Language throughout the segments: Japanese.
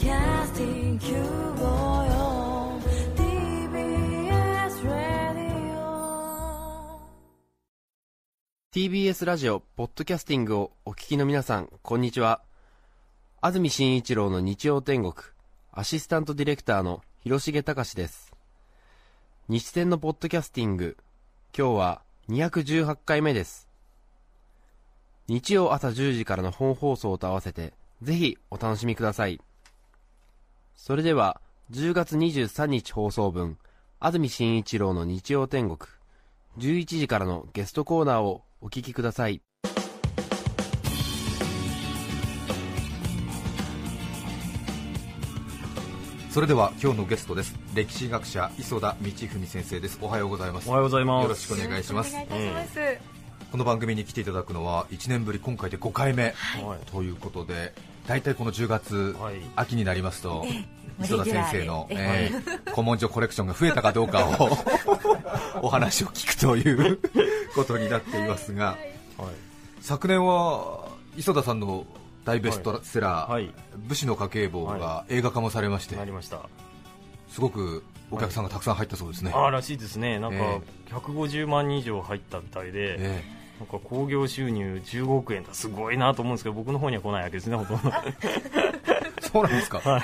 Podcasting 954 TBS Radio TBS ラジオ、ポッドキャスティングをお聞きの皆さん、こんにちは。安住紳一郎の日曜天国、アシスタントディレクターの広重隆です。日天のポッドキャスティング、今日は218回目です。日曜朝10時からの本放送と合わせて、ぜひお楽しみください。それでは、10月23日放送分、安住紳一郎の日曜天国、11時からのゲストコーナーをお聞きください。それでは今日のゲストです。歴史学者磯田道文先生です。おはようございます。おはようございます。よろしくお願いします。この番組に来ていただくのは1年ぶり今回で5回目。はい。ということで大体この10月、はい。秋になりますとえ磯田先生の、えー古文書コレクションが増えたかどうかを お話を聞くということになっていますがはい。昨年は磯田さんの大ベストセラー、はい。武士の家計簿が映画化もされまして、なりました。すごくお客さんがたくさん入ったそうですね、ああらしいですねなんかえ150万人以上入ったみたいで、えなんか興行収入15億円だ。すごいなと思うんですけど僕の方には来ないわけですねほとんど。え そうなんですか、はい。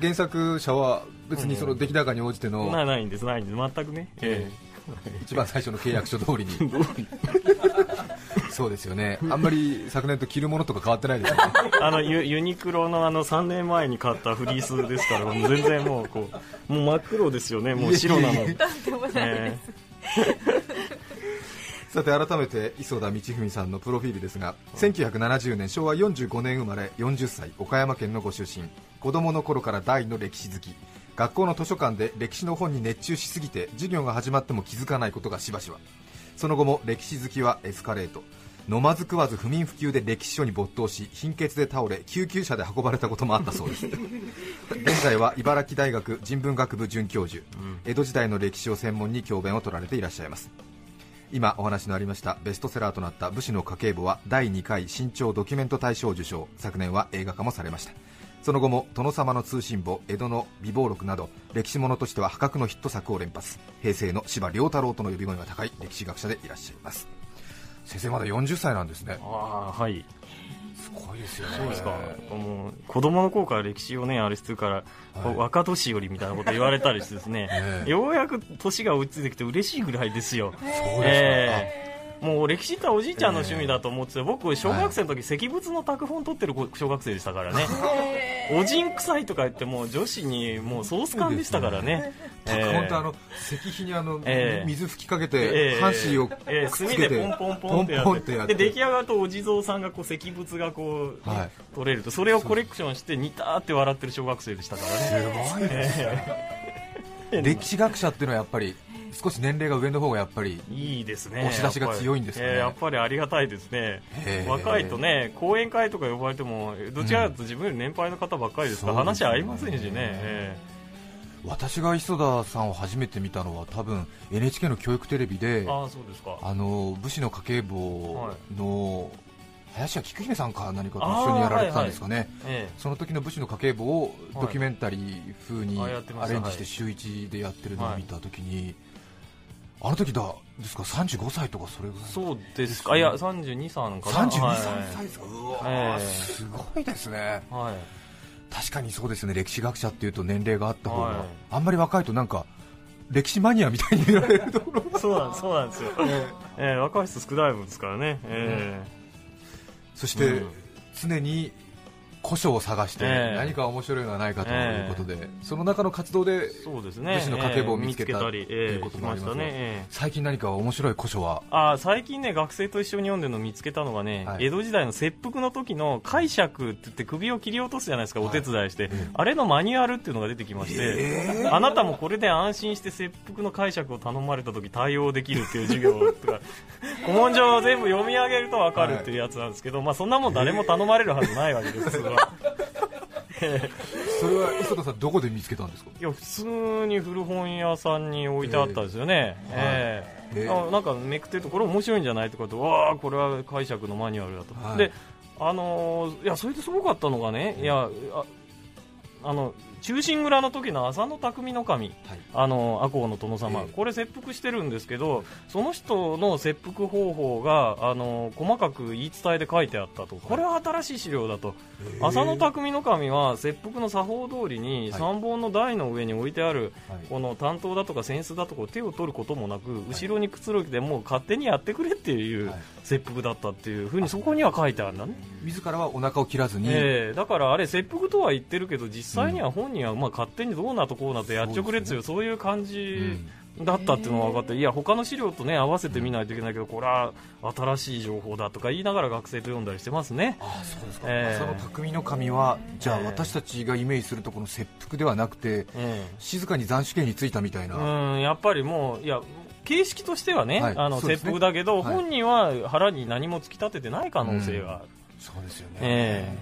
原作者は別にその出来高に応じてのないないんですないんです。全くね。え一番最初の契約書通りに。そうですよね。あんまり昨年と着るものとか変わってないですよね。え あのユユニクロのあの3年前に買ったフリースですからもう全然もうこうもう真っ黒ですよねもう白なの。いえさて改めて磯田道文さんのプロフィールですが1970年昭和45年生まれ40歳岡山県のご出身。子供の頃から大の歴史好き。学校の図書館で歴史の本に熱中しすぎて授業が始まっても気づかないことがしばしば。その後も歴史好きはエスカレート。飲まず食わず不眠不休で歴史書に没頭し貧血で倒れ救急車で運ばれたこともあったそうです。現在は茨城大学人文学部准教授、江戸時代の歴史を専門に教鞭を取られていらっしゃいます今お話のありましたベストセラーとなった武士の家計簿は第2回新潮ドキュメント大賞受賞昨年は映画化もされましたその後も殿様の通信簿江戸の美貌録など歴史ものとしては破格のヒット作を連発平成の司馬遼太郎との呼び声が高い歴史学者でいらっしゃいます。先生まだ40歳なんですね。ああはい。すごいですよね。そうですか、もう子供の頃から歴史をね、あれしてるから、こう若年寄りみたいなこと言われたりしてですね、ええ。ようやく年が追いついてきて嬉しいぐらいですよ。そうですか、ええもう歴史っておじいちゃんの趣味だと思ってて、僕、小学生の時、石仏の拓本取ってる子小学生でしたからね、おじん臭いとか言って、もう女子にもうソース感でしたからね。あええ本当あの石碑にあの、ええ水吹きかけえてえ半紙をくっええつけて墨でポンポンポンってやっポンポンってで出来上がるとお地蔵さんがこう石仏がこう、はい取れると。それをコレクションしてニターって笑ってる小学生でしたからね。すごいですね。歴史学者っていうのはやっぱり少し年齢が上の方がやっぱりいいですね押し出しが強いんですかね。やっぱり,、ありがたいですね。若いとね講演会とか呼ばれてもどちらかというと自分より年配の方ばっかりですから、そうですね。話合いませんしね、え私が磯田さんを初めて見たのは多分 NHK の教育テレビでーあの武士の家計簿の林家菊姫さんか何かと一緒にやられてたんですかね、えその時の武士の家計簿をドキュメンタリー風にアレンジして週一でやってるのを見た時に、あの時だですか？35歳とかそれぐらいえそうですか。いや32歳かな。32、はい3歳ですか？うわー、ええ。すごいですね。はい。確かにそうですね。歴史学者っていうと年齢があった方が、はい。あんまり若いとなんか歴史マニアみたいに見られるところが。そうなんそうなんですよ、えー若い人少ない分ですからね、えそして、うん。常に古書を探してええ。何か面白いのはないかということで、その中の活動でーそうですね。武士の家計簿を見つけたえーり、ということもありますがね、えー最近何か面白い古書は？あー最近ね学生と一緒に読んでるのを見つけたのがね、はい。江戸時代の切腹の時の解釈って言って首を切り落とすじゃないですか、お手伝いして、えあれのマニュアルっていうのが出てきまして、あなたもこれで安心して切腹の解釈を頼まれた時対応できるっていう授業とか古文書を全部読み上げると分かるっていうやつなんですけど、まあ、そんなもん誰も頼まれるはずないわけです、それは磯田さんどこで見つけたんですか？いや普通に古本屋さんに置いてあったんですよね、ええ。へえ。あなんかめくってるとこれ面白いんじゃないとかってわあこれは解釈のマニュアルだと、はい。であのーいやそれですごかったのがねいやああの忠臣蔵の時の浅野匠の神、はい。あの赤穂の殿様、ええ。これ切腹してるんですけどその人の切腹方法があの細かく言い伝えで書いてあったと。これは新しい資料だと、浅野匠の神は切腹の作法通りにはい。三本の台の上に置いてあるはい。この担当だとか扇子だとかを手を取ることもなく後ろにくつろぎでもう勝手にやってくれっていうはい。切腹だったっていうふうにそこには書いてあるんだね、自らはお腹を切らずに、ええ。だからあれ切腹とは言ってるけど実際には本人はまあ勝手にどうなとこうなとやっちょくれっつうそういう感うじん。だったっていうのが分かっていや他の資料とね合わせてみないといけないけどこれは新しい情報だとか言いながら学生と読んだりしてますね。ああそうですか、ええ浅野匠の神はじゃあええ私たちがイメージするとこの切腹ではなくてえ静かに斬首刑についたみたいえな、うんやっぱりもういや形式としてはね、はい。あの切腹だけど、はい。本人は腹に何も突き立ててない可能性が。ある、そうですよね、え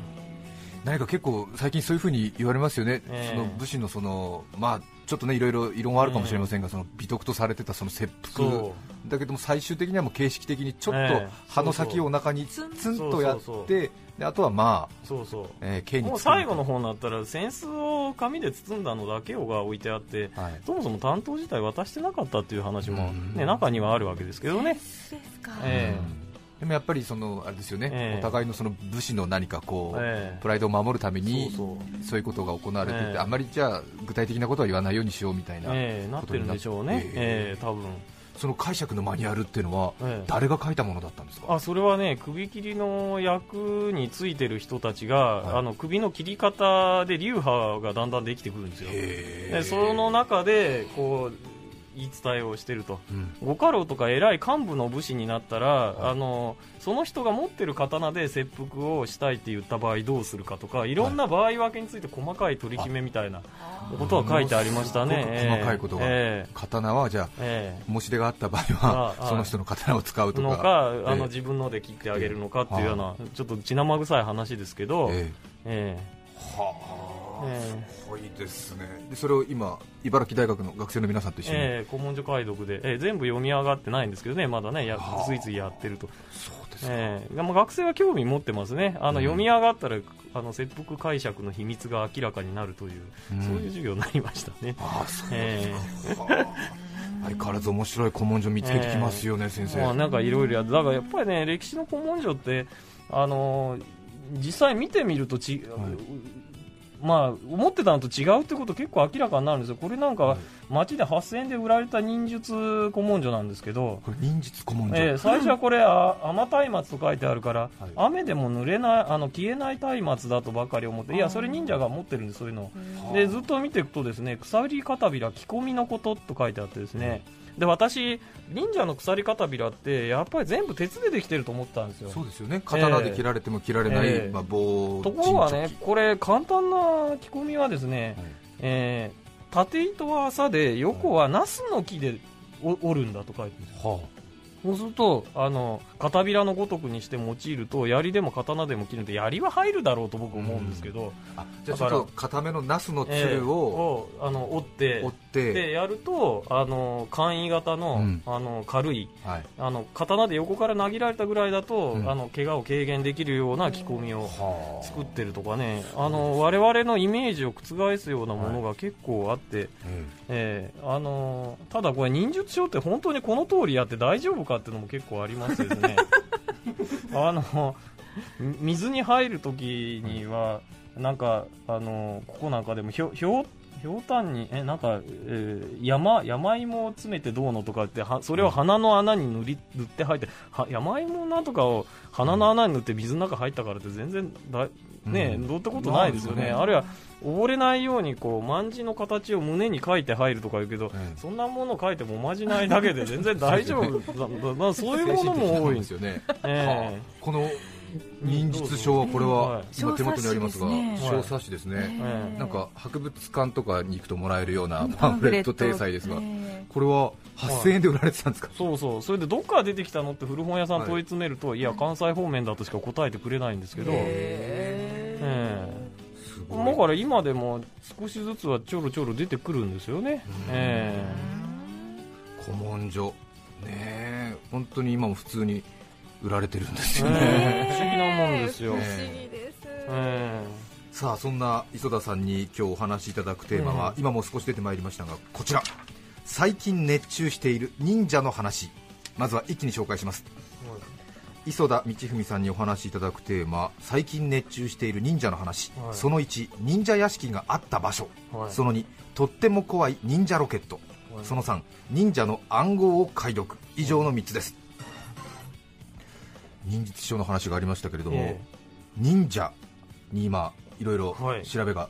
何か結構最近そういうふうに言われますよね、ええ。その武士のそのまあちょっとねいろいろ異論はあるかもしれませんが、その美徳とされてたその切腹。そだけども最終的にはもう形式的にちょっとええ。歯の先をお腹にツンとやってであとはまあ、そうそう。えー、刑にもう最後の方になったら扇子を紙で包んだのだけをが置いてあってはい。そもそも担当自体渡してなかったっていう話も、うん。ね、中にはあるわけですけどね、ですか。えでもやっぱりそのあれですよね、ええ。お互いのその武士の何かこう、ええ。プライドを守るためにそういうことが行われてて、ええ。あんまりじゃあ具体的なことは言わないようにしようみたいな、ええなってるんでしょうね、えええ多分。その解釈のマニュアルっていうのは、ええ。誰が書いたものだったんですか？あそれはね首切りの役についてる人たちが、はい。あの首の切り方で流派がだんだんできてくるんですよ。へでその中でこう言い伝えをしてると。うん。ご家老とか偉い幹部の武士になったら、はい。あのその人が持ってる刀で切腹をしたいって言った場合どうするかとかい。ろんな場合分けについて細かい取り決めみたいなことは書いてありましたね。細かいことが、ええ。刀はじゃあええ。申し出があった場合はその人の刀を使うとか。のか、あえ。えの自分ので切ってあげるのかっていうような、ちょっと血生臭い話ですけど、ええ。ええ。はあ、えすごいですね。でそれを今茨城大学の学生の皆さんと一緒に、ええ古文書解読で、ええ全部読み上がってないんですけどね、まだね、やはあ。ついついやってると、そうですか、ええ。でも学生は興味持ってますね、あのうん。読み上がったらあの切腹解釈の秘密が明らかになるという、うん。そういう授業になりましたね。ああそうえですか、はあ。相変わらず面白い古文書見つけてきますよね、先生、まあ、なんかいろいろやだからやっぱりね歴史の古文書ってあのー実際見てみるとち、まあ思ってたのと違うってこと結構明らかになるんですよ。これなんかはい。街で8000円で売られた忍術古文書なんですけど、これ忍術古文書、えー最初はこれあ雨松明と書いてあるから、はい。雨でも濡れないあの消えない松明だとばかり思っていやそれ忍者が持ってるんですそういうのを。でずっと見ていくとですね鎖片びら着込みのことと書いてあってですねで私忍者の鎖片びらってやっぱり全部鉄でできてると思ってたんですよ。そうですよね。刀で切られても切られない、ええ。まあ、棒ところがねこれ簡単な着込みはですね、はい。えー縦糸は麻で横はナスの木でお折るんだと書いてすよ。はそうするとあの片びらのごとくにして用いると槍でも刀でも切るんで槍は入るだろうと僕思うんですけど、ああじゃあちょっと固めのナスのつえーるををあの折って折って、でやるとあの簡易型の,、うん。あの軽いはい、あの刀で横から投げられたぐらいだと、うん。あの怪我を軽減できるような着込みをはあ。作ってるとかね。あの我々のイメージを覆すようなものが結構あって、ええーあのーただこれ忍術書って本当にこの通りやって大丈夫かっていうのも結構ありましてですね。あのみ水に入る時にはなんかあのここなんかでもひょひょうひょうたんにえなんか、えー山山芋を詰めてどうのとかってはそれを鼻の穴に塗り塗って入っては山芋なんとかを鼻の穴に塗って水の中入ったからって全然だね、うん。どうってことないですよね、ないですよね。あるいは溺れないようにこう卍の形を胸に書いて入るとか言うけど、えそんなもの書いてもおまじないだけで全然大丈夫だだだ そういうものも多い。んですよね、え。はあこの忍術書はこれははい今手元にありますが小冊子ですね。なんか博物館とかに行くともらえるようなパンフレット体裁ですが、えこれは8000円で売られてたんですか、そうそう。それでどっから出てきたのって古本屋さん問い詰めると、い、や関西方面だとしか答えてくれないんですけど、え。すえ。ごいだから今でも少しずつはちょろちょろ出てくるんですよね、え古文書。ねえ。本当に今も普通に売られてるんですえよね、ねえ。不思議なもんですよ、ね不思議です。えさあそんな磯田さんに今日お話しいただくテーマは、うん。今も少し出てまいりましたがこちら。最近熱中している忍者の話。まずは一気に紹介します磯田道文さんにお話しいただくテーマ最近熱中している忍者の話、はい。その1忍者屋敷があった場所、はい。その2とっても怖い忍者ロケット、はい。その3忍者の暗号を解読。以上の3つです、忍術書の話がありましたけれども、え忍者に今いろいろはい。調べが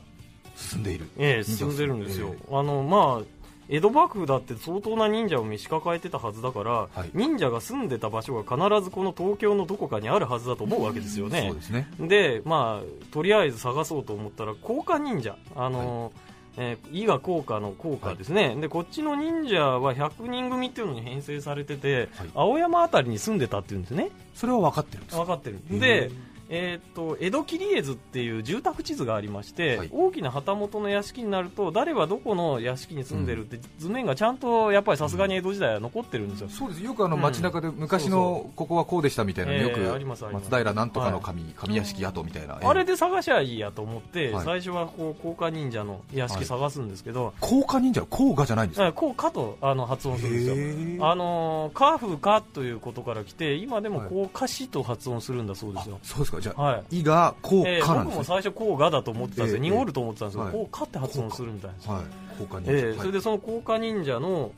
進んでいる、ええ忍者進んでるんですよ、えあのまあ江戸幕府だって相当な忍者を召し抱えてたはずだから、はい。忍者が住んでた場所が必ずこの東京のどこかにあるはずだと思うわけですよね。そうですね。でまあとりあえず探そうと思ったら甲賀忍者。あの、えー伊賀甲賀の甲賀ですね、でこっちの忍者は100人組っていうのに編成されてて、はい。青山あたりに住んでたっていうんですね。それは分かってるんです分かってる。でえー、と江戸切絵図っていう住宅地図がありまして、はい。大きな旗本の屋敷になると誰はどこの屋敷に住んでるって図面がちゃんとやっぱりさすがに江戸時代は残ってるんですよ、そうです。よくあのうん。街中で昔のここはこうでしたみたいなのよく松平なんとかの神神屋敷跡みたいなあれで探しゃいいやと思って、はい。最初はこう甲賀忍者の屋敷探すんですけど、甲賀忍者は甲賀じゃないんですか？え甲賀とあの発音するんですよ。あのーカフカということから来て今でもはい。甲賀市と発音するんだそうですよ、そうですかじゃあ、はい。伊賀甲えー賀なんですね、僕も最初甲賀だと思ってたんですよ、ええ濁ると思ってたんですけど、はい甲賀って発音するみたいですはい。甲賀忍者、えそれでその甲賀忍者の、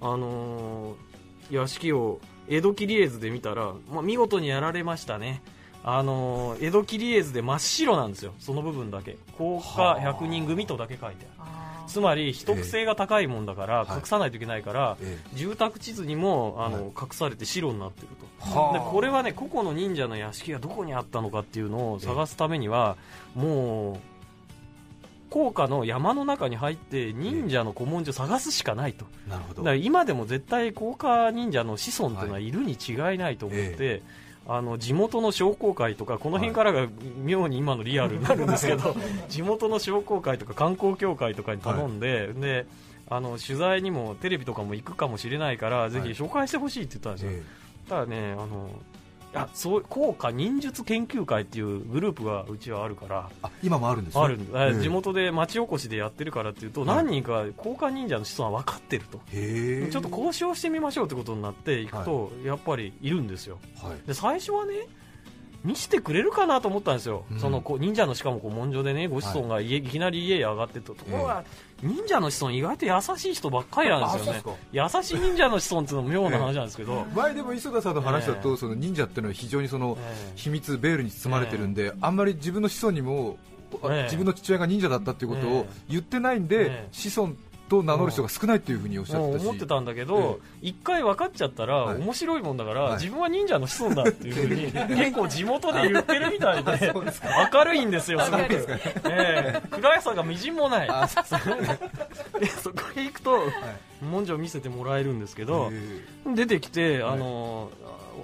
あのー屋敷を江戸切絵図で見たら、まあ、見事にやられましたね、あのー江戸切絵図で真っ白なんですよ。その部分だけ。甲賀百人組とだけ書いてあるつまり秘匿性が高いもんだからはい隠さないといけないから、え住宅地図にもあの、はい隠されて白になってると。はあ。でこれはね個々の忍者の屋敷がどこにあったのかっていうのを探すためには、もう高架の山の中に入って忍者の古文書を探すしかないと。えなるほど。今でも絶対高架忍者の子孫っていうのはいるに違いないと思って、あの地元の商工会とかこの辺からが妙に今のリアルになるんですけど、地元の商工会とか観光協会とかに頼んで,、であの取材にもテレビとかも行くかもしれないから、ぜひ紹介してほしいって言ったんですよ、え。ただねあのあそう効果忍術研究会っていうグループがうちはあるから。えあ今もあるんですね。あるんだ、ええ地元で町おこしでやってるからっていうと、はい何人か効果忍者の子孫は分かってると、ちょっと交渉してみましょうってことになってい。くと、やっぱりいるんですよ。はい。で最初はね見せてくれるかなと思ったんですよ、うん。そのこう忍者のしかもこう文書でねご子孫が家、い、きなり家へ上がってったところが、忍者の子孫意外と優しい人ばっかりなんですよね。優しい忍者の子孫っていうのも妙な話なんですけど、前でも磯田さんの話だと、ええその忍者っていうのは非常にそのええ。秘密ベールに包まれてるんで、あんまり自分の子孫にも、自分の父親が忍者だったっていうことをええ。言ってないんで、ええ。子孫と名乗る人が少ないっていうふうにおっしゃってたし、思ってたんだけど、一回分かっちゃったら、はい。面白いもんだから、はい。自分は忍者の子孫だっていうふうに、結構地元で言ってるみたいで、明るいんですよ、すごく。ええ。暗さがみじんもない。あそうでそこへ行くと、文字を見せてもらえるんですけど、え。出てきて、あの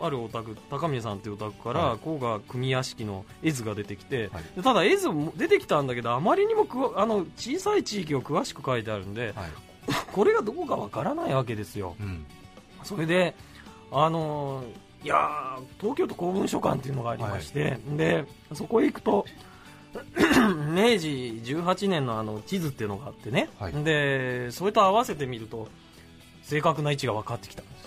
あるお宅高宮さんというお宅から、はい。甲賀組屋敷の絵図が出てきて、はい。でただ絵図も出てきたんだけどあまりにもあの小さい地域を詳しく書いてあるんでえはい。これがどこかわからないわけですよ。うん。それであのいやー東京都公文書館っていうのがありまして、でそこへ行くと 明治18年のあの地図っていうのがあってね、はい。でそれと合わせてみると正確な位置が分かってきた。んです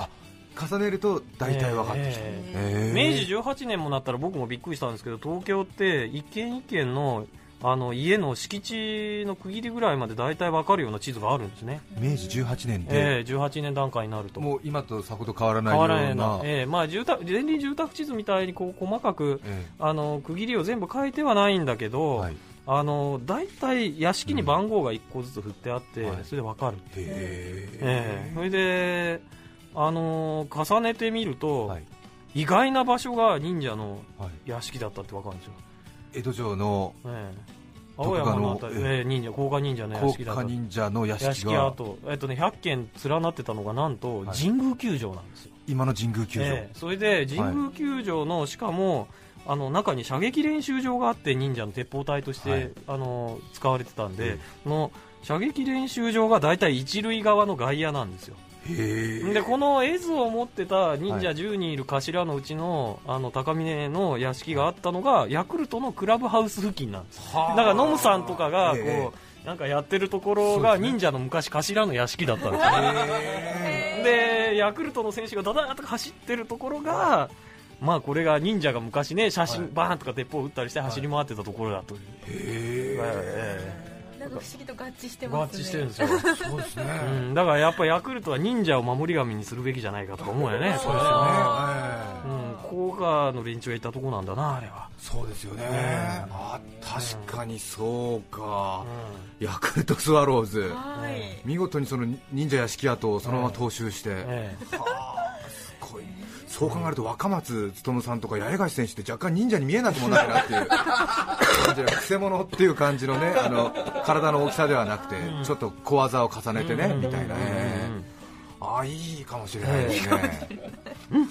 重ねると大体分かってきた、ええ。明え治18年もなったら僕もびっくりしたんですけど東京って一軒一軒のあの家の敷地の区切りぐらいまで大体分かるような地図があるんですね、明治18年で、ええ18年段階になると。もう今とさほど変わらない変ような。わらないな、ええまあ、住宅前輪住宅地図みたいにこう細かくえあの区切りを全部書いてはないんだけえど、はい、あの大体屋敷に番号が1個ずつ振ってあって、はいそれで分かる、へえ。えそれで、あの重ねてみると、はい。意外な場所が忍者のはい、屋敷だったって分かるんですよ、江戸城の青山のあたり、え忍者甲賀忍者の屋甲敷だった。賀忍者の屋屋敷がえっとね、100軒連なってたのがなんとはい。神宮球場なんですよ、今の神宮球場、ええ。それで神宮球場の、しかもあの中に射撃練習場があって忍者の鉄砲隊として、はい。あの使われてたんで、え。その射撃練習場が大体一塁側の外野なんですよでこの絵図を持ってた忍者10人いる頭のうちのあの高峰の屋敷があったのがヤクルトのクラブハウス付近なんです。だからノムさんとかがこう、えなんかやってるところが忍者の昔頭の屋敷だったんですよ。でヤクルトの選手がダダーッと走ってるところがまあこれが忍者が昔ね写真バーンとか鉄砲を撃ったりして走り回ってたところだという、えなんか不思議と合致してえ合ますね。致してるんですよ、そうですね。うん、だからやっぱヤクルトは忍者を守り神にするべきじゃないかとか思うよね。そうですよね。ええうん、効果の連中がいたとこなんだなあれは、そうですよね。あ確かにそうか。ヤクルトスワローズ。はい。見事にその忍者屋敷跡をそのまま踏襲して、ええ。すごいそう考えると若松勉さんとか八重樫選手って若干忍者に見えなくもないなっていう感じでくせ者っていう感じのねあの体の大きさではなくて、ちょっと小技を重ねてね、みたいなね、ああいいかもしれないですね、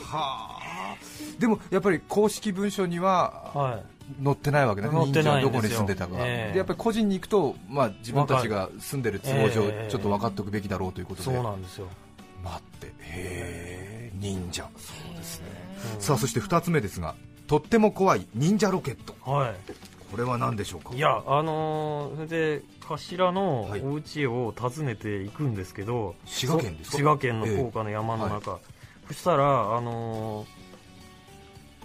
はあ。でもやっぱり公式文書にははい。載ってないわけね、忍者どこに住んでたか、ええ。でやっぱり個人に行くと、まあ、自分たちが住んでる都合上、ええ。ちょっと分かっておくべきだろうということで、そうなんですよ。待って、へえ、忍者、さあそして2つ目ですが、とっても怖い忍者ロケット、はこれは何でしょうか、いいやあのーそれで頭のはい。お家を訪ねていくんですけど、滋賀県です滋賀県の高架の山の中、そしたらあのー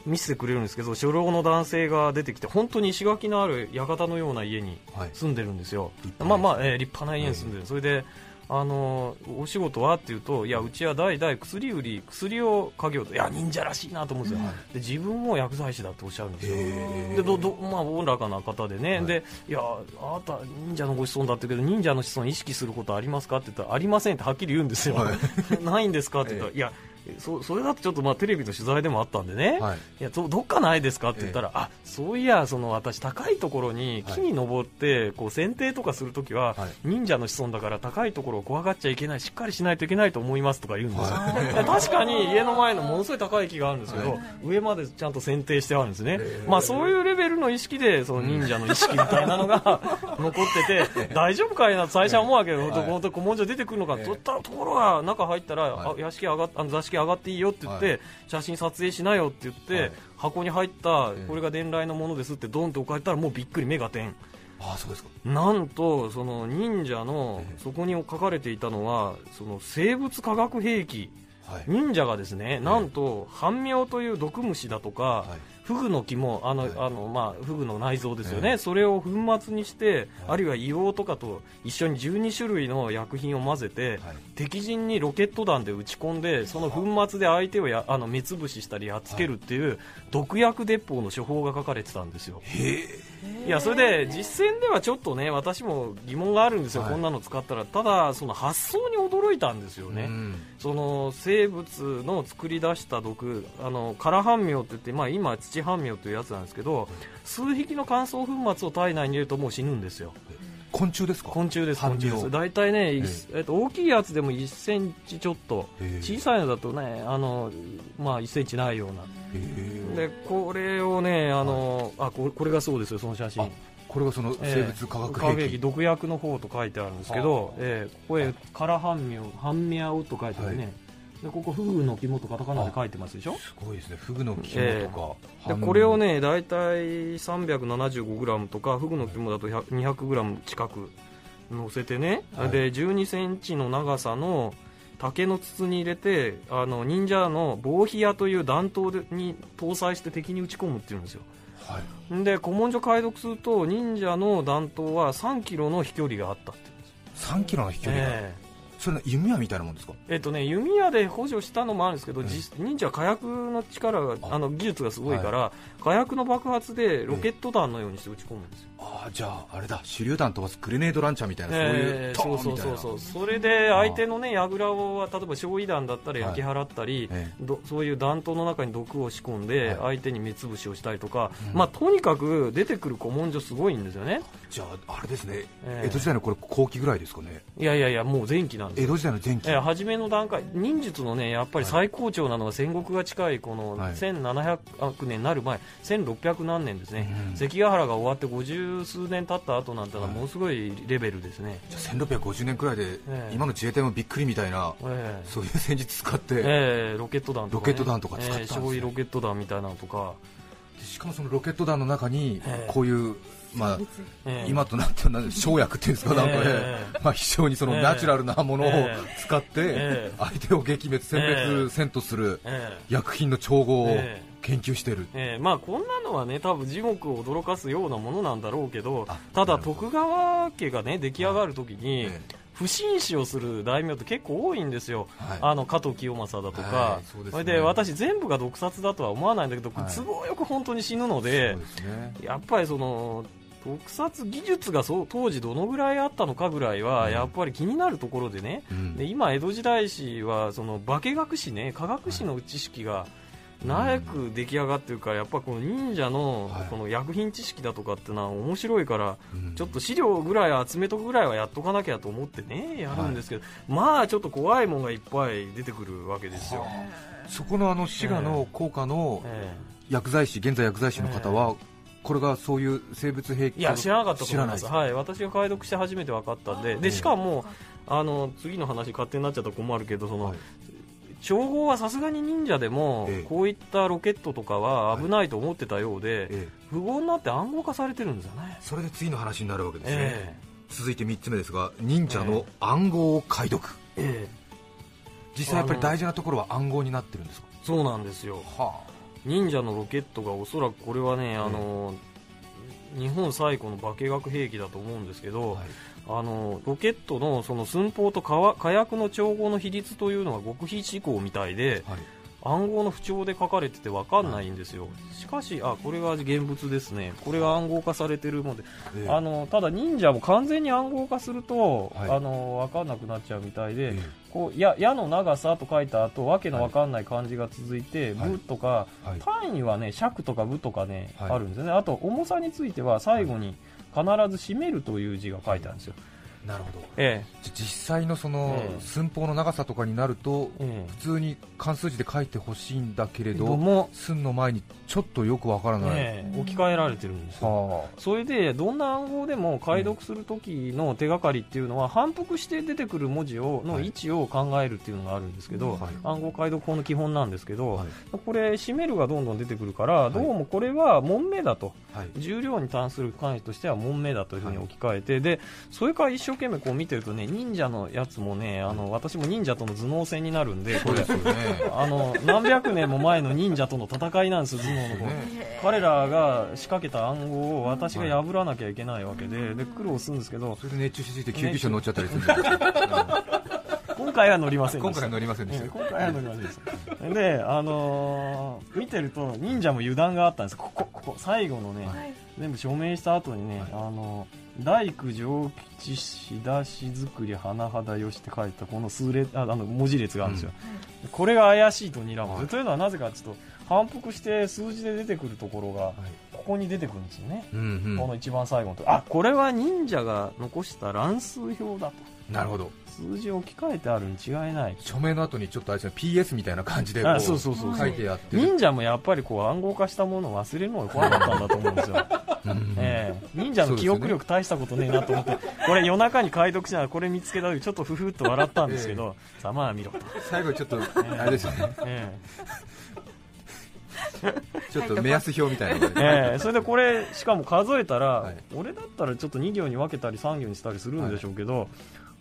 見せてくれるんですけど初老の男性が出てきて本当に石垣のある館のような家にはい。住んでるんですよ、立派なまあまあ、えー立派な家に住んでる、それであのお仕事はっていうといやうちは代々薬売り薬を家業と。いや忍者らしいなと思うんですよ、で自分も薬剤師だっておっしゃるんですよ。へでどどまあおおらかな方でね、はい。でいやあなた忍者のご子孫だったけど忍者の子孫意識することありますかって言ったらありませんってはっきり言うんですよ、は ないんですかって言ったら、いやそそれだとちょっとまあテレビの取材でもあったんでね、はい。いやどどっかないですかって言ったら、あそういやその私高いところに木に登ってこう剪定とかするときは、はい。忍者の子孫だから高いところを怖がっちゃいけないしっかりしないといけないと思いますとか言うんですよ、い。や確かに家の前のものすごい高い木があるんですけど、上までちゃんと剪定してあるんですね、まあそういうレベルの意識でその忍者の意識みたいなのが 残ってて大丈夫かいなと最初は思うわけよ、はい。本当古文書出てくるのか。とったところが中入ったら、はい。あ屋敷上がっあの座敷上がっていいよって言って、はい。写真撮影しなよって言って、はい。箱に入ったええ。これが伝来のものですってドンって置かれたらもうびっくり目が点。ああそうですか、なんとその忍者のええ。そこに書かれていたのはその生物化学兵器。はい。忍者がですねなんと半妙という毒虫だとか、はいフグの肝あの、はい。あのまあ、フグの内臓ですよね、ええ。それを粉末にして、はい。あるいは硫黄とかと一緒に12種類の薬品を混ぜて、はい。敵陣にロケット弾で撃ち込んでその粉末で相手をやあの目つぶししたりやっつけるっていう、毒薬鉄砲の処方が書かれてたんですよ。いやそれで実践ではちょっとね私も疑問があるんですよ、はい。こんなの使ったら。ただその発想に驚いたんですよね、うん。その生物の作り出した毒あの空半妙って言って、まあ、今土半妙というやつなんですけど数匹の乾燥粉末を体内に入れるともう死ぬんですよ。昆虫ですか？昆虫です昆虫です。大体ね、いっえっと、大きいやつでも1センチちょっとへえ。小さいのだとねあの、まあ、1センチないような。へえ。でこれをねあの、あこれこれがそうですよその写真。あこれがその生物化学兵器、毒薬の方と書いてあるんですけど、えーここへ「空半妙半妙」と書いてあるね、はいでここフグの肝とカタカナで書いてますでしょ？すごいですね。フグの肝とか、でこれをね大体 375g とかフグの肝だと 200g 近く乗せてね、はい。で1 2センチの長さの竹の筒に入れてあの忍者の棒火矢という弾頭でに搭載して敵に撃ち込むっていうんですよ。はい、で古文書解読すると忍者の弾頭は3キロの飛距離があったって言うんです3キロの飛距離が、ええそれの弓矢みたいなもんですか？えっとね、弓矢で補助したのもあるんですけど、ええ実忍者は火薬の力があ。あの技術がすごいから、火薬の爆発でロケット弾のようにして撃ち込むんですよ、ああじゃああれだ。手榴弾飛ばすグレネードランチャーみたいな、そういうえーそうンみたいうなそそうそうそれで相手のね櫓を例えば焼夷弾だったら焼き払ったり、えどそういう弾頭の中に毒を仕込んではい。相手に目つぶしをしたりとか、うん。まあ、とにかく出てくる古文書すごいんですよね。じゃああれですね、ええ。江戸時代のこれ後期ぐらいですかね。いやいやいやもう前期なんですよ。江戸時代の前期、えー初めの段階忍術のねやっぱり最高潮なのは戦国が近いこのはい。1700年になる前1600何年ですね、うん。関ヶ原が終わって十数年経った後なんてのはものすごいレベルですね、じゃあ1650年くらいで、ええ。今の自衛隊もびっくりみたいな、ええ。そういう戦術使って、ええロケット弾とか、ね、ロケット弾とか使ったんですね。ええ焼夷ロケット弾みたいなのとか、でしかもそのロケット弾の中にええ。こういう、まあ、ええ。今となってはなん生薬っていうんですか、なんかね。ええ。まあ、非常にそのええ。ナチュラルなものをええ。使ってええ。相手を撃滅、殲滅、戦闘するええ。薬品の調合をええ研究してる、ええまあ、こんなのはね多分樹木を驚かすようなものなんだろうけどあただ徳川家がね出来上がるときに、ええ。不審死をする大名って結構多いんですよ、はい。あの加藤清正だとか、はいそうですね。れで私、全部が毒殺だとは思わないんだけど、はい。都合よく本当に死ぬのでね。やっぱりその毒殺技術がそう当時どのぐらいあったのかぐらいは、うん。やっぱり気になるところでね、うん。で今、江戸時代史はその化学史ね、科学史の知識が長く出来上がってるから、やっぱこの忍者のはい。この薬品知識だとかってのは面白いから、うん。ちょっと資料ぐらい集めとくぐらいはやっとかなきゃと思ってね、やるんですけど、まあちょっと怖いもんがいっぱい出てくるわけですよ。そこのあの滋賀の高価のえ薬剤師、現在薬剤師の方は、これがそういう生物兵器えいや、知らなかったと思います。知らないはい、私が解読して初めて分かったんで、で、しかも、あの、次の話勝手になっちゃったら困るけど、その、はい調合はさすがに忍者でも、ええ。こういったロケットとかは危ないと思ってたようで、ええ。符号になって暗号化されてるんですよね。それで次の話になるわけですね、え続いて3つ目ですが忍者の暗号を解読、実際やっぱり大事なところは暗号になってるんですか？そうなんですよ。は忍者のロケットがおそらくこれはね、あの日本最古の化学兵器だと思うんですけど、はいあのロケットのその寸法と火火薬の調合の比率というのが極秘思考みたいではい。暗号の不調で書かれてて分かんないんですよ、しかしあこれが現物ですね。これが暗号化されてるので、ええ。あのただ忍者も完全に暗号化すると、はい。あの分かんなくなっちゃうみたいで、えこうや矢の長さと書いた後わけのわかんない漢字が続いて、はい。部とか、はい。単位はね尺とか部とかね、はい。あるんですよね。あと重さについては最後に必ず閉めるという字が書いてあるんですよ、なるほど。えじゃ実際のそのええ寸法の長さとかになるとええ普通に漢数字で書いてほしいんだけれえどども、寸の前にちょっとよくわからない、ええ置き換えられてるんですよ。はそれでどんな暗号でも解読する時の手がかりっていうのは反復して出てくる文字をのはい。位置を考えるっていうのがあるんですけど、はい。暗号解読法の基本なんですけど、はい。これ締めるがどんどん出てくるから、い。どうもこれは門目だと。はい。重量に関する関としては門目だというふうに置き換えて、でそれから一生懸命こう見てるとね忍者のやつもねあの私も忍者との頭脳戦になるんでこれねあの何百年も前の忍者との戦いなんですよ頭脳の方。ね彼らが仕掛けた暗号を私が破らなきゃいけないわけでで苦労するんですけどそれで熱中しすぎて救急車乗っちゃったりするんですよ。今回は乗りませんで今した。回は乗りませんでした。今回は乗りませんでした。であのー見てると忍者も油断があったんです。ここここ最後のね、はい。全部署名した後にね、あの大工上吉仕出し作り甚だよしって書いたこの数列ああの文字列があるんですよ、これが怪しいと睨む、はい。というのはなぜかちょっと反復して数字で出てくるところがここに出てくるんですよね、うんうん。この一番最後のと。こあこれは忍者が残した乱数表だと。なるほど数字を置き換えてあるに違いない。署名の後にちょっとあれですね PS みたいな感じでそうそうそう書いてあって。る忍者もやっぱりこう暗号化したものを忘れるのが怖かったんだと思うんですよ。うん。ええ。忍者の記憶力大したことねえなと思って、これ夜中に解読しながらこれ見つけた時ちょっとふふっと笑ったんですけど、ざまあ見ろと、最後にちょっとあれですよね。え ちょっと目安表みたいなのえええ。それでこれしかも数えたら、はい。俺だったらちょっと2行に分けたり3行にしたりするんでしょうけど、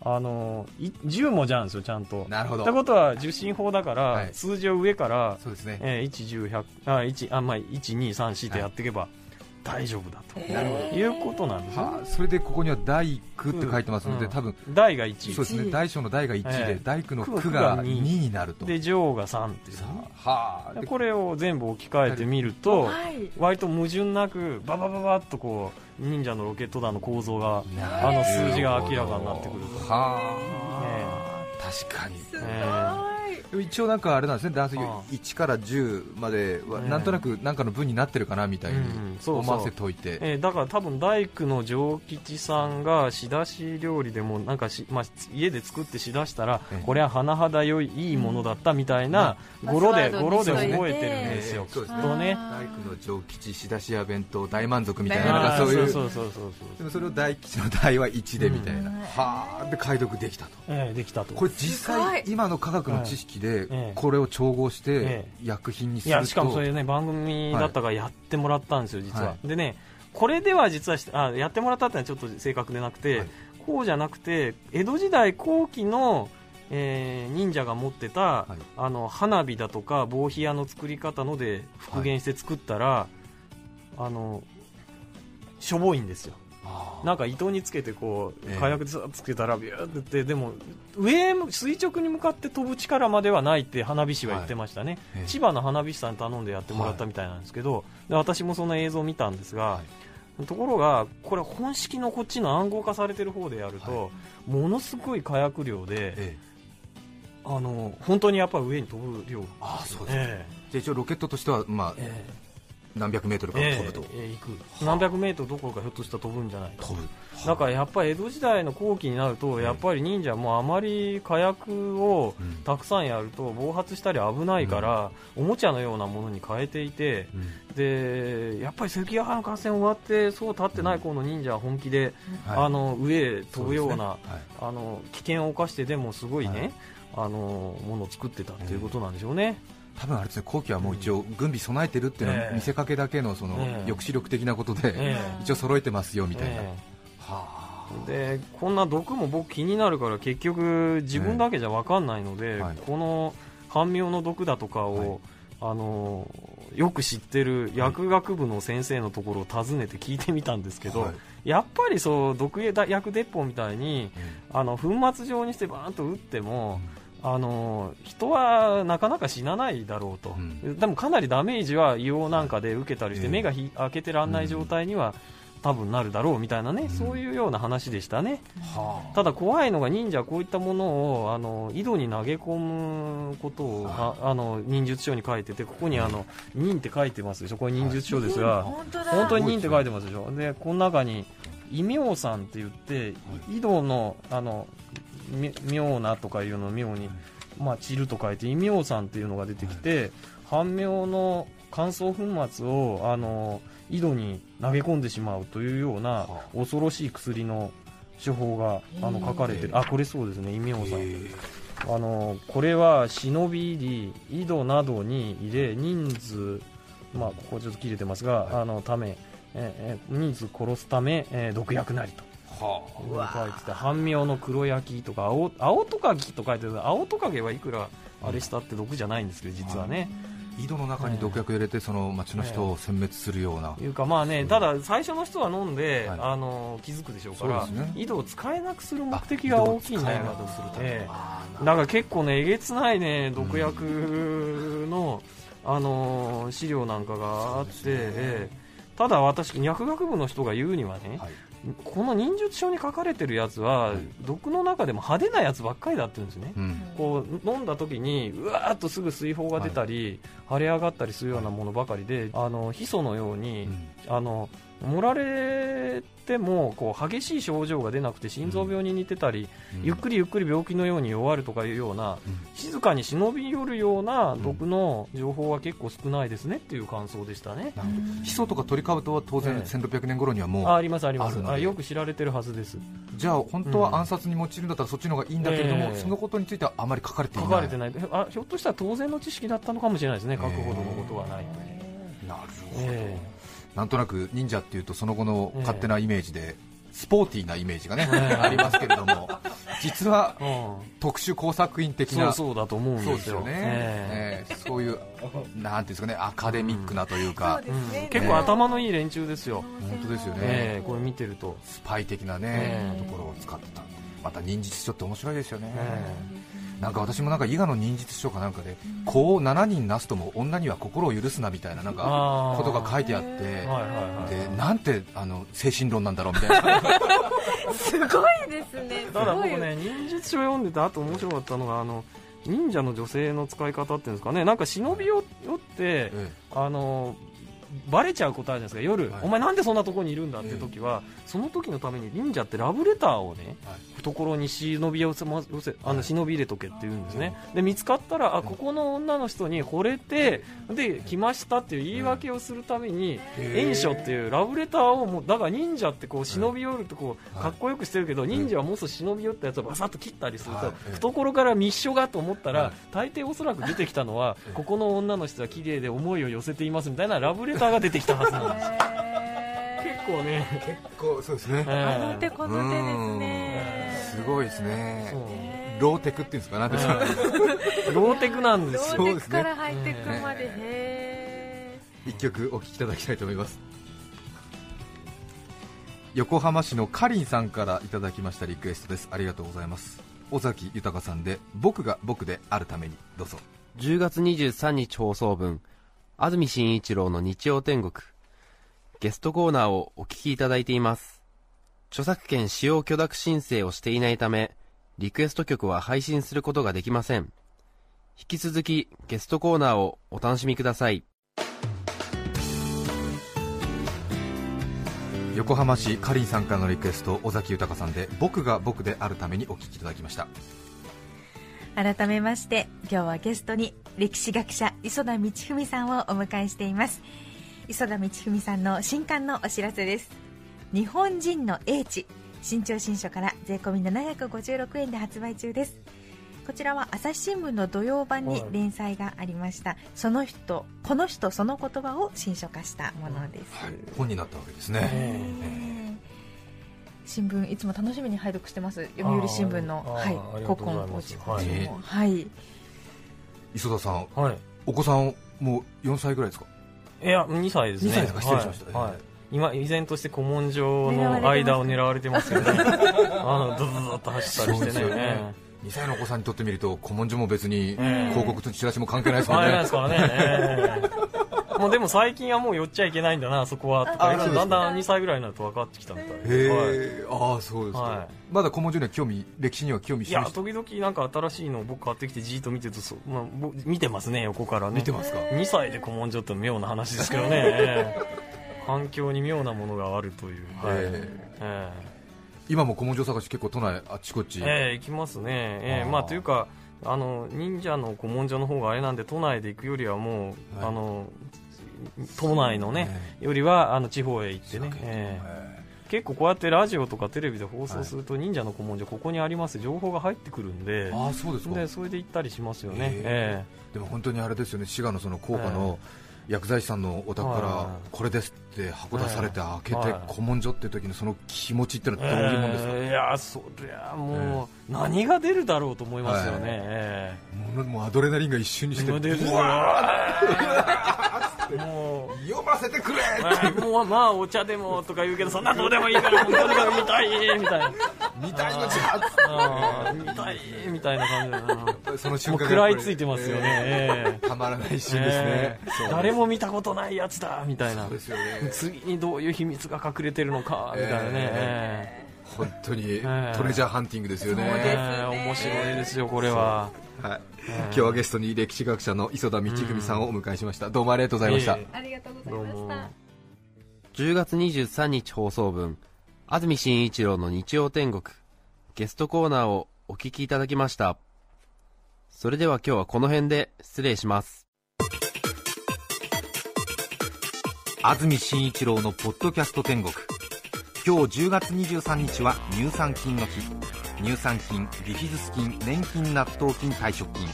あのい10文字あるんですよちゃんと。なるほど。ってことは受信法だから、はい。数字を上から、そうですね。えー、1、10、100あ1あ、まあ、1、2、3、4ってやっていけば大丈夫だと、いうことなんですね、はあそれでここには大工って書いてますのでうん。多分大が1そうですね。大小の大が1ええで大工の区区がが二。2になると。で上が3っていはあ。でこれを全部置き換えてみると、はい。割と矛盾なくババババッとこう忍者のロケット弾の構造がなあの数字が明らかになってくると、はあ。確かに。すごい。え一応なんかあれなんですね男性ああ。1から10まではええ。なんとなくなんかの文になってるかなみたいにうんそうそう。思わせといて、えーだから多分大工の上吉さんが仕出し料理でもなんかし、まあ、家で作って仕出したら、ええ。これは甚だ良いいいものだったみたいな語呂で語呂で覚えてるんですよ、そうですね。きっとね。大工の上吉仕出し屋弁当大満足みたいなそういう。そうそうそうそうでもそれを大吉の大は1でみたいな、うんはあで解読できたと。ええできたと。これ実際今の科学の知識でええ。これを調合してえ薬品にすると。いやしかもそれね番組だったからやってもらったんですよ、実は、はでねこれでは実はしあやってもらったってのはちょっと正確でなくて、はい。こうじゃなくて江戸時代後期の、えー忍者が持ってた、はい。あの花火だとか棒火矢の作り方ので復元して作ったら、あのしょぼいんですよなんか糸につけてこうええ。火薬でさつけたらビューってってでも上へ垂直に向かって飛ぶ力まではないって花火師は言ってましたね、ええ。千葉の花火師さんに頼んでやってもらったみたいなんですけど、で私もその映像を見たんですが、はところがこれ本式のこっちの暗号化されてる方でやると、ものすごい火薬量で、ええ。あの本当にやっぱり上に飛ぶ量あーそうですね。え。じゃあ一応ロケットとしては、まあええ何百メートルかえ飛ぶと、えええ行く。何百メートルどころかひょっとしたら飛ぶんじゃないか。飛ぶ。だからやっぱり江戸時代の後期になると、やっぱり忍者もあまり火薬をうん。たくさんやると暴発したり危ないから、おもちゃのようなものに変えていて、うん。でやっぱり関ヶ原の合戦終わってそう立ってない頃の忍者は本気で、はい。あの上へ飛ぶようなあの危険を冒してでもすごいね、はい。あのものを作ってたっていうことなんでしょうね。多分あれですね後期はもう一応軍備備えてるっていうのええ。は見せかけだけのそのええ。抑止力的なことでえ一応揃えてますよみたいな、えはえ。でこんな毒も僕気になるから結局自分だけじゃ分かんないので、えはい。この半妙の毒だとかを、あのよく知ってる薬学部の先生のところを訪ねて聞いてみたんですけど、はい。やっぱりそう毒薬鉄砲みたいにああの粉末状にしてバーンと打っても、あの人はなかなか死なないだろうと、うん。でもかなりダメージは硫黄なんかで受けたりして、ええ。目がひ開けてらんない状態には、多分なるだろうみたいなね、そういうような話でしたね、はただ怖いのが忍者はこういったものをあの井戸に投げ込むことをああの忍術書に書いててここにあの忍って書いてますでしょ？これ忍術書ですが、本当だ。本当に忍って書いてますでしょ？でこの中に異名さんって言って井戸のあのみ妙なとかいうのを妙に、まあ、散ると書いて異名さんっていうのが出てきて、半妙の乾燥粉末をあの井戸に投げ込んでしまうというような恐ろしい薬の処方があの書かれてる、あこれそうですね。異名さん、あのこれは忍び入り井戸などに入れ人数まあここちょっと切れてますが、あのためえーえー人数殺すため、えー毒薬なりとは書いてて半妙の黒焼きとか青青トカゲと書いてる。青トカゲはいくらあれしたって毒じゃないんですけど実はね、井戸の中に毒薬入れてその町の人を殲滅するような、いうかまあねただ最初の人は飲んで、はい。あの気づくでしょうからね。井戸を使えなくする目的が大きいんだよあ井戸を使えなくするためえから結構ねえげつないね毒薬の、あの資料なんかがあって、ええただ私薬学部の人が言うにはね、はい。この忍術書に書かれてるやつは、毒の中でも派手なやつばっかりだって言うんですね、うん。こう飲んだ時にうわーっとすぐ水泡が出たり、腫れ上がったりするようなものばかりで、あのヒ素のように、あの盛られてもこう激しい症状が出なくて心臓病に似てたり、うん。ゆっくりゆっくり病気のように弱るとかいうような、うん。静かに忍び寄るような毒の情報は結構少ないですねっていう感想でしたね。なるほど。ヒ素とかトリカブトは当然ええ。1600年頃にはもう、あありますあります。あよく知られてるはずです。じゃあ本当は暗殺に用いるんだったらそっちの方がいいんだけれども、ええ。そのことについてはあまり書かれてい書ない。かれてない。あひょっとしたら当然の知識だったのかもしれないですね。書くほどのことはないという、なるほど、えなんとなく忍者っていうとその後のええ。勝手なイメージで、スポーティーなイメージがね、ええ。ありますけれども実はえ うん。特殊工作員的そうなそうだと思うんそうですすよね、ええ。えそういうなんていうんですかねアカデミックなというか、結構頭のいい連中ですよ、本当ですよね、ええこれ見てると、スパイ的なね、ええ。ところを使ってた。また忍術書って面白いですよね、えなんか私もなんか伊賀の忍術書かなんかで子を7人なすとも女には心を許すなみたいななんかことが書いてあってでなんてあの精神論なんだろうみたいな。すごいですねすただ僕ね忍術書読んでてあと面白かったのがあの忍者の女性の使い方っていうんですかね。なんか忍び寄ってえ。あのバレちゃうことあるじゃないですか。夜、はい。お前なんでそんなところにいるんだって時は、その時のために忍者ってラブレターをね、はい。懐に忍び寄せま寄せあのはい。忍び入れとけって言うんですね、で見つかったらあここの女の人に惚れてで来ましたっていう言い訳をするために、縁書っていうラブレターをもうだから忍者ってこう忍び寄るとこうはい。かっこよくしてるけど、忍者はもう少し忍び寄ったやつをバサッと切ったりすると、はい。懐から密書がと思ったら、はい大抵おそらく出てきたのはええここの女の人は綺麗で思いを寄せていますみたいなラブレターが出てきたはずなんです。結構ね、結構そうですね、えあの手えこの手ですねすごいですね。ローテクっていうんですかなんですか、ローテクなんですよ。ローテクからハイテクまで。へ一曲お聴きいただきたいと思います。横浜市のかりんさんからいただきましたリクエストです。ありがとうございます。尾崎豊さんで僕が僕であるために。どうぞ。10月23日放送分安住紳一郎の日曜天国。ゲストコーナーをお聞きいただいています。著作権使用許諾申請をしていないためリクエスト曲は配信することができません。引き続きゲストコーナーをお楽しみください。横浜市かりんさんからのリクエスト尾崎豊さんで僕が僕であるためにお聴きいただきました。改めまして今日はゲストに歴史学者磯田道文さんをお迎えしています。磯田道文さんの新刊のお知らせです。日本人の英知新潮新書から税込み756円で発売中です。こちらは朝日新聞の土曜版に連載がありました、その人この人その言葉を新書化したものです、本になったわけですね、え新聞いつも楽しみに拝読してます。読売新聞のはい古今落ちはい。もはい。磯田さんえはい。お子さんもう4歳ぐらいですか？いや2歳ですね。2歳ですか？失礼しました。はい。はい。今依然として古文書の間を狙われてますよね。あのドドドドッと走ったりしてそうですよね。ね2歳のお子さんにとってみると古文書も別にええ。広告とチラシも関係ないですもんあれなんねですからね、ええ もうでも最近はもう寄っちゃいけないんだなそこは。とかだんだん2歳ぐらいになると分かってきたみたいへで、はい。えああそうですか、はい。まだ古文書には興味歴史には興味い。や時々なんか新しいのを僕買ってきてじーっと見てるとまあ、僕見てますね横からね。見てますか？2歳で古文書って妙な話ですけどね、え え環境に妙なものがあるという、はい。ええ。今も古文書探し結構都内あっちこっち、えええ行きますね、えー。まあというかあの忍者の古文書の方があれなんで都内で行くよりはもう、はい。あの都内のね、よりはあの地方へ行ってね、ええ。結構こうやってラジオとかテレビで放送すると、忍者の古文書ここにあります。情報が入ってくるんで。ああそうですか。でそれで行ったりしますよね、へえでも本当にあれですよね。滋賀のその高価の薬剤師さんのお宅からはい。これですって箱出されて開けてはい古文書っていう時のその気持ちってのえはどういうもんですか、ええ。いやそりゃもう、何が出るだろうと思いますよね、はい。えものもうアドレナリンが一瞬にしてうわもうー読ませてくれ。はいもうまあお茶でもとか言うけどそんなどうでもいいからとにかく見たいみたいな。見たいのじゃあー見たいみたいな感じでうんその瞬もう間食らいついてますよね、たまらない一瞬ですね。誰も見たことないやつだみたいな。そうですよね。次にどういう秘密が隠れてるのかみたいなね、ええ本当にえトレジャーハンティングですよね、そうですえええ面白いですよこれは。はい、今日はゲストに歴史学者の磯田道文さんをお迎えしました、どうもありがとうございました、えありがとうえどうも。10月23日放送分安住紳一郎の日曜天国ゲストコーナーをお聞きいただきました。それでは今日はこの辺で失礼します。安住紳一郎のポッドキャスト天国今日10月23日は乳酸菌の日。乳酸菌ビフィズス菌粘菌納豆菌退職菌。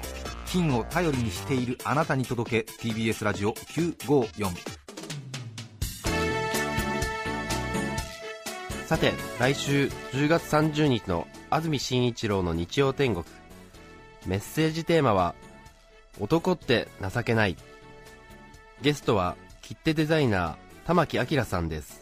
菌を頼りにしているあなたに届け TBS ラジオ954さて来週10月30日の安住紳一郎の日曜天国。メッセージテーマは「男って情けない」ゲストは切手デザイナー玉木明さんです。